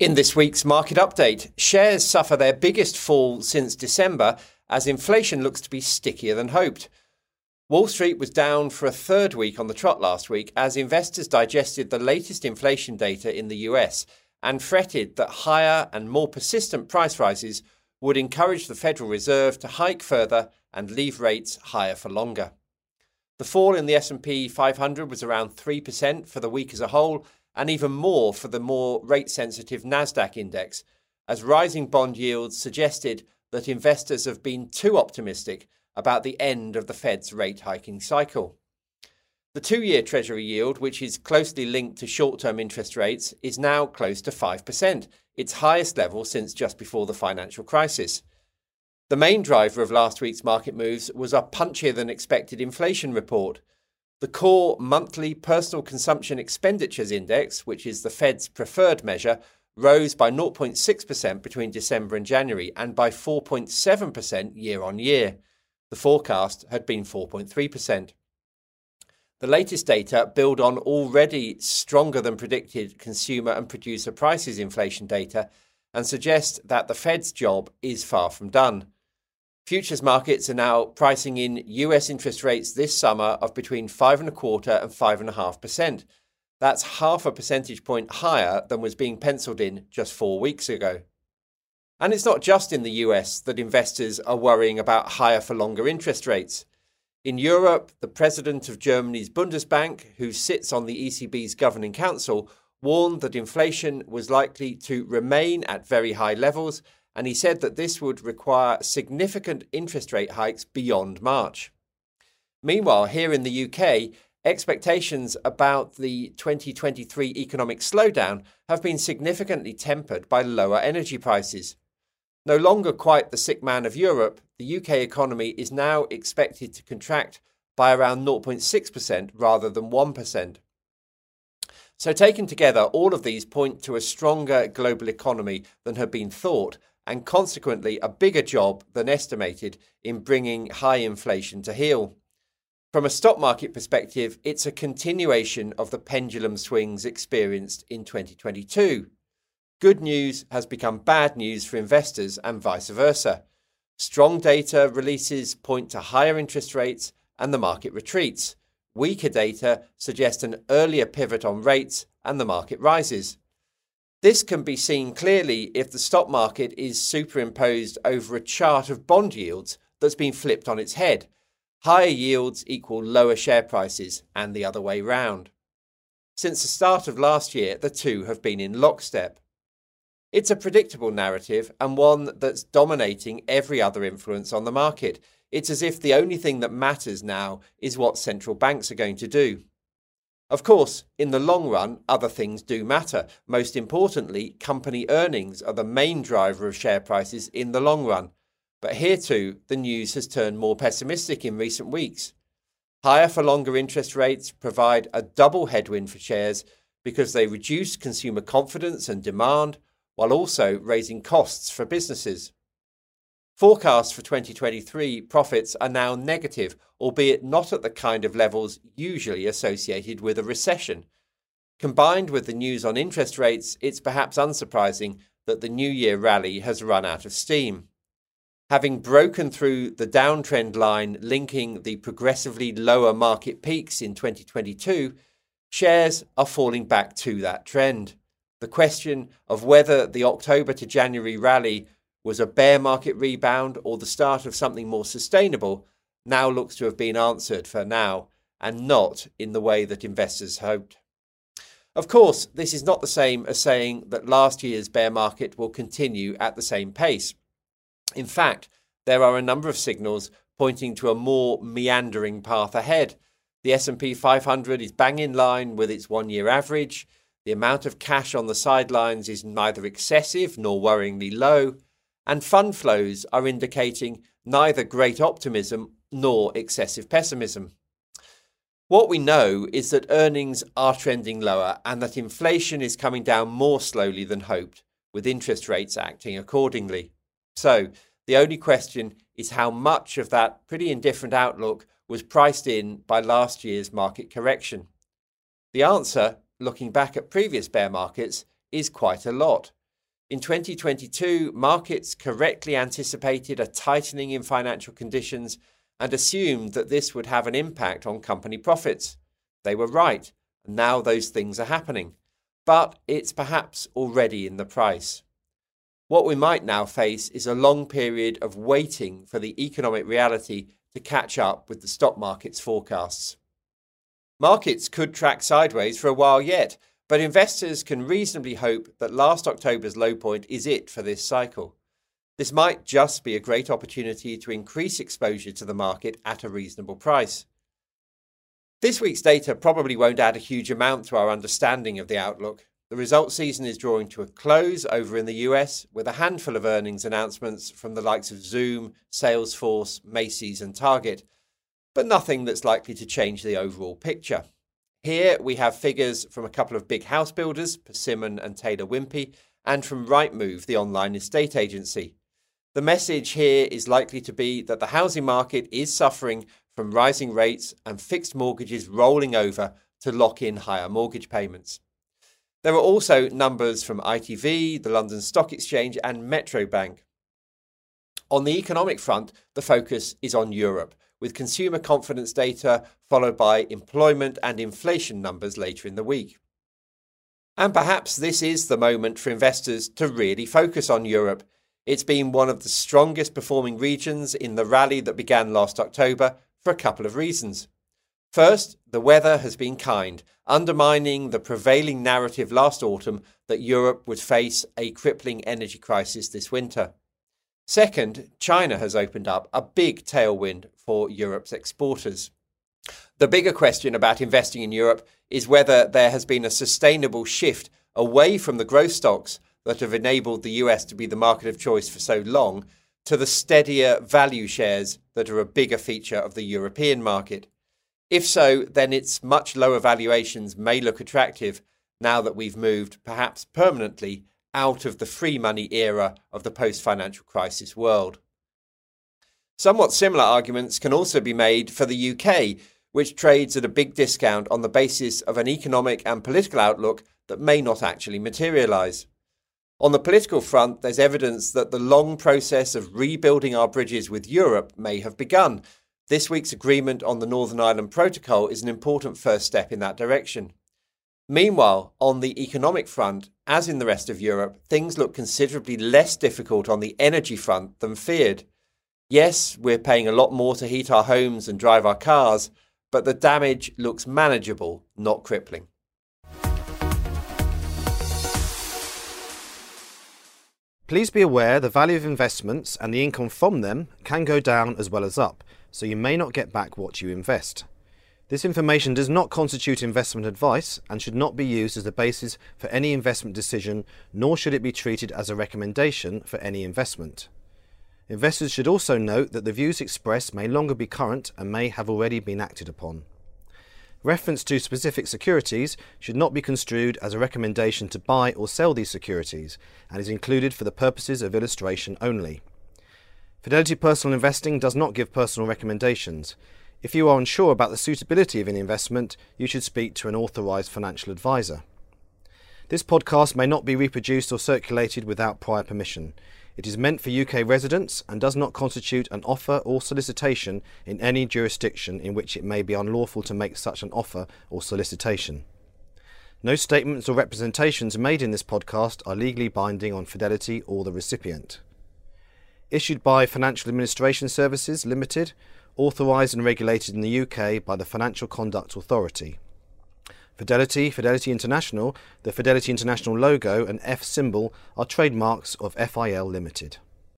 In this week's market update, shares suffer their biggest fall since December as inflation looks to be stickier than hoped. Wall Street was down for a third week on the trot last week as investors digested the latest inflation data in the US and fretted that higher and more persistent price rises would encourage the Federal Reserve to hike further and leave rates higher for longer. The fall in the S&P 500 was around 3% for the week as a whole and even more for the more rate sensitive Nasdaq index as rising bond yields suggested that investors have been too optimistic about the end of the Fed's rate hiking cycle. The two year Treasury yield, which is closely linked to short term interest rates, is now close to 5%, its highest level since just before the financial crisis. The main driver of last week's market moves was a punchier than expected inflation report. The core monthly personal consumption expenditures index, which is the Fed's preferred measure, rose by 0.6% between December and January and by 4.7% year on year. The forecast had been 4.3%. The latest data build on already stronger than predicted consumer and producer prices inflation data and suggest that the Fed's job is far from done. Futures markets are now pricing in US interest rates this summer of between five and a quarter and five and a half percent. That's half a percentage point higher than was being penciled in just four weeks ago. And it's not just in the US that investors are worrying about higher for longer interest rates. In Europe, the president of Germany's Bundesbank, who sits on the ECB's governing council, warned that inflation was likely to remain at very high levels, and he said that this would require significant interest rate hikes beyond March. Meanwhile, here in the UK, expectations about the 2023 economic slowdown have been significantly tempered by lower energy prices. No longer quite the sick man of Europe, the UK economy is now expected to contract by around 0.6% rather than 1%. So, taken together, all of these point to a stronger global economy than had been thought, and consequently a bigger job than estimated in bringing high inflation to heel. From a stock market perspective, it's a continuation of the pendulum swings experienced in 2022. Good news has become bad news for investors and vice versa. Strong data releases point to higher interest rates and the market retreats. Weaker data suggest an earlier pivot on rates and the market rises. This can be seen clearly if the stock market is superimposed over a chart of bond yields that's been flipped on its head. Higher yields equal lower share prices and the other way round. Since the start of last year, the two have been in lockstep. It's a predictable narrative and one that's dominating every other influence on the market. It's as if the only thing that matters now is what central banks are going to do. Of course, in the long run, other things do matter. Most importantly, company earnings are the main driver of share prices in the long run. But here too, the news has turned more pessimistic in recent weeks. Higher for longer interest rates provide a double headwind for shares because they reduce consumer confidence and demand while also raising costs for businesses. Forecasts for 2023 profits are now negative, albeit not at the kind of levels usually associated with a recession. Combined with the news on interest rates, it's perhaps unsurprising that the New Year rally has run out of steam. Having broken through the downtrend line linking the progressively lower market peaks in 2022, shares are falling back to that trend. The question of whether the October to January rally was a bear market rebound or the start of something more sustainable now looks to have been answered for now and not in the way that investors hoped. Of course, this is not the same as saying that last year's bear market will continue at the same pace. In fact, there are a number of signals pointing to a more meandering path ahead. The S&P 500 is bang in line with its one-year average. The amount of cash on the sidelines is neither excessive nor worryingly low, and fund flows are indicating neither great optimism nor excessive pessimism. What we know is that earnings are trending lower and that inflation is coming down more slowly than hoped, with interest rates acting accordingly. So, the only question is how much of that pretty indifferent outlook was priced in by last year's market correction. The answer looking back at previous bear markets, is quite a lot. In 2022, markets correctly anticipated a tightening in financial conditions and assumed that this would have an impact on company profits. They were right, and now those things are happening. But it's perhaps already in the price. What we might now face is a long period of waiting for the economic reality to catch up with the stock market's forecasts. Markets could track sideways for a while yet, but investors can reasonably hope that last October's low point is it for this cycle. This might just be a great opportunity to increase exposure to the market at a reasonable price. This week's data probably won't add a huge amount to our understanding of the outlook. The results season is drawing to a close over in the US with a handful of earnings announcements from the likes of Zoom, Salesforce, Macy's, and Target, but nothing that's likely to change the overall picture. Here we have figures from a couple of big house builders, Persimmon and Taylor Wimpey, and from Rightmove, the online estate agency. The message here is likely to be that the housing market is suffering from rising rates and fixed mortgages rolling over to lock in higher mortgage payments. There are also numbers from ITV, the London Stock Exchange, and Metro Bank. On the economic front, the focus is on Europe, with consumer confidence data followed by employment and inflation numbers later in the week. And perhaps this is the moment for investors to really focus on Europe it's been one of the strongest performing regions in the rally that began last October for a couple of reasons. First, the weather has been kind, undermining the prevailing narrative last autumn that Europe would face a crippling energy crisis this winter. Second, China has opened up a big tailwind for Europe's exporters. The bigger question about investing in Europe is whether there has been a sustainable shift away from the growth stocks that have enabled the US to be the market of choice for so long to the steadier value shares that are a bigger feature of the European market. If so, then its much lower valuations may look attractive now that we've moved, perhaps permanently, out of the free money era of the post financial crisis world. Somewhat similar arguments can also be made for the UK, which trades at a big discount on the basis of an economic and political outlook that may not actually materialise. On the political front, there's evidence that the long process of rebuilding our bridges with Europe may have begun. This week's agreement on the Northern Ireland Protocol is an important first step in that direction. Meanwhile, on the economic front, as in the rest of Europe, things look considerably less difficult on the energy front than feared. Yes, we're paying a lot more to heat our homes and drive our cars, but the damage looks manageable, not crippling. Please be aware the value of investments and the income from them can go down as well as up, so you may not get back what you invest. This information does not constitute investment advice and should not be used as the basis for any investment decision, nor should it be treated as a recommendation for any investment. Investors should also note that the views expressed may longer be current and may have already been acted upon. Reference to specific securities should not be construed as a recommendation to buy or sell these securities and is included for the purposes of illustration only. Fidelity Personal Investing does not give personal recommendations. If you are unsure about the suitability of an investment, you should speak to an authorized financial advisor. This podcast may not be reproduced or circulated without prior permission. It is meant for UK residents and does not constitute an offer or solicitation in any jurisdiction in which it may be unlawful to make such an offer or solicitation. No statements or representations made in this podcast are legally binding on Fidelity or the recipient. Issued by Financial Administration Services Limited, authorised and regulated in the UK by the Financial Conduct Authority. Fidelity, Fidelity International, the Fidelity International logo, and F symbol are trademarks of FIL Limited.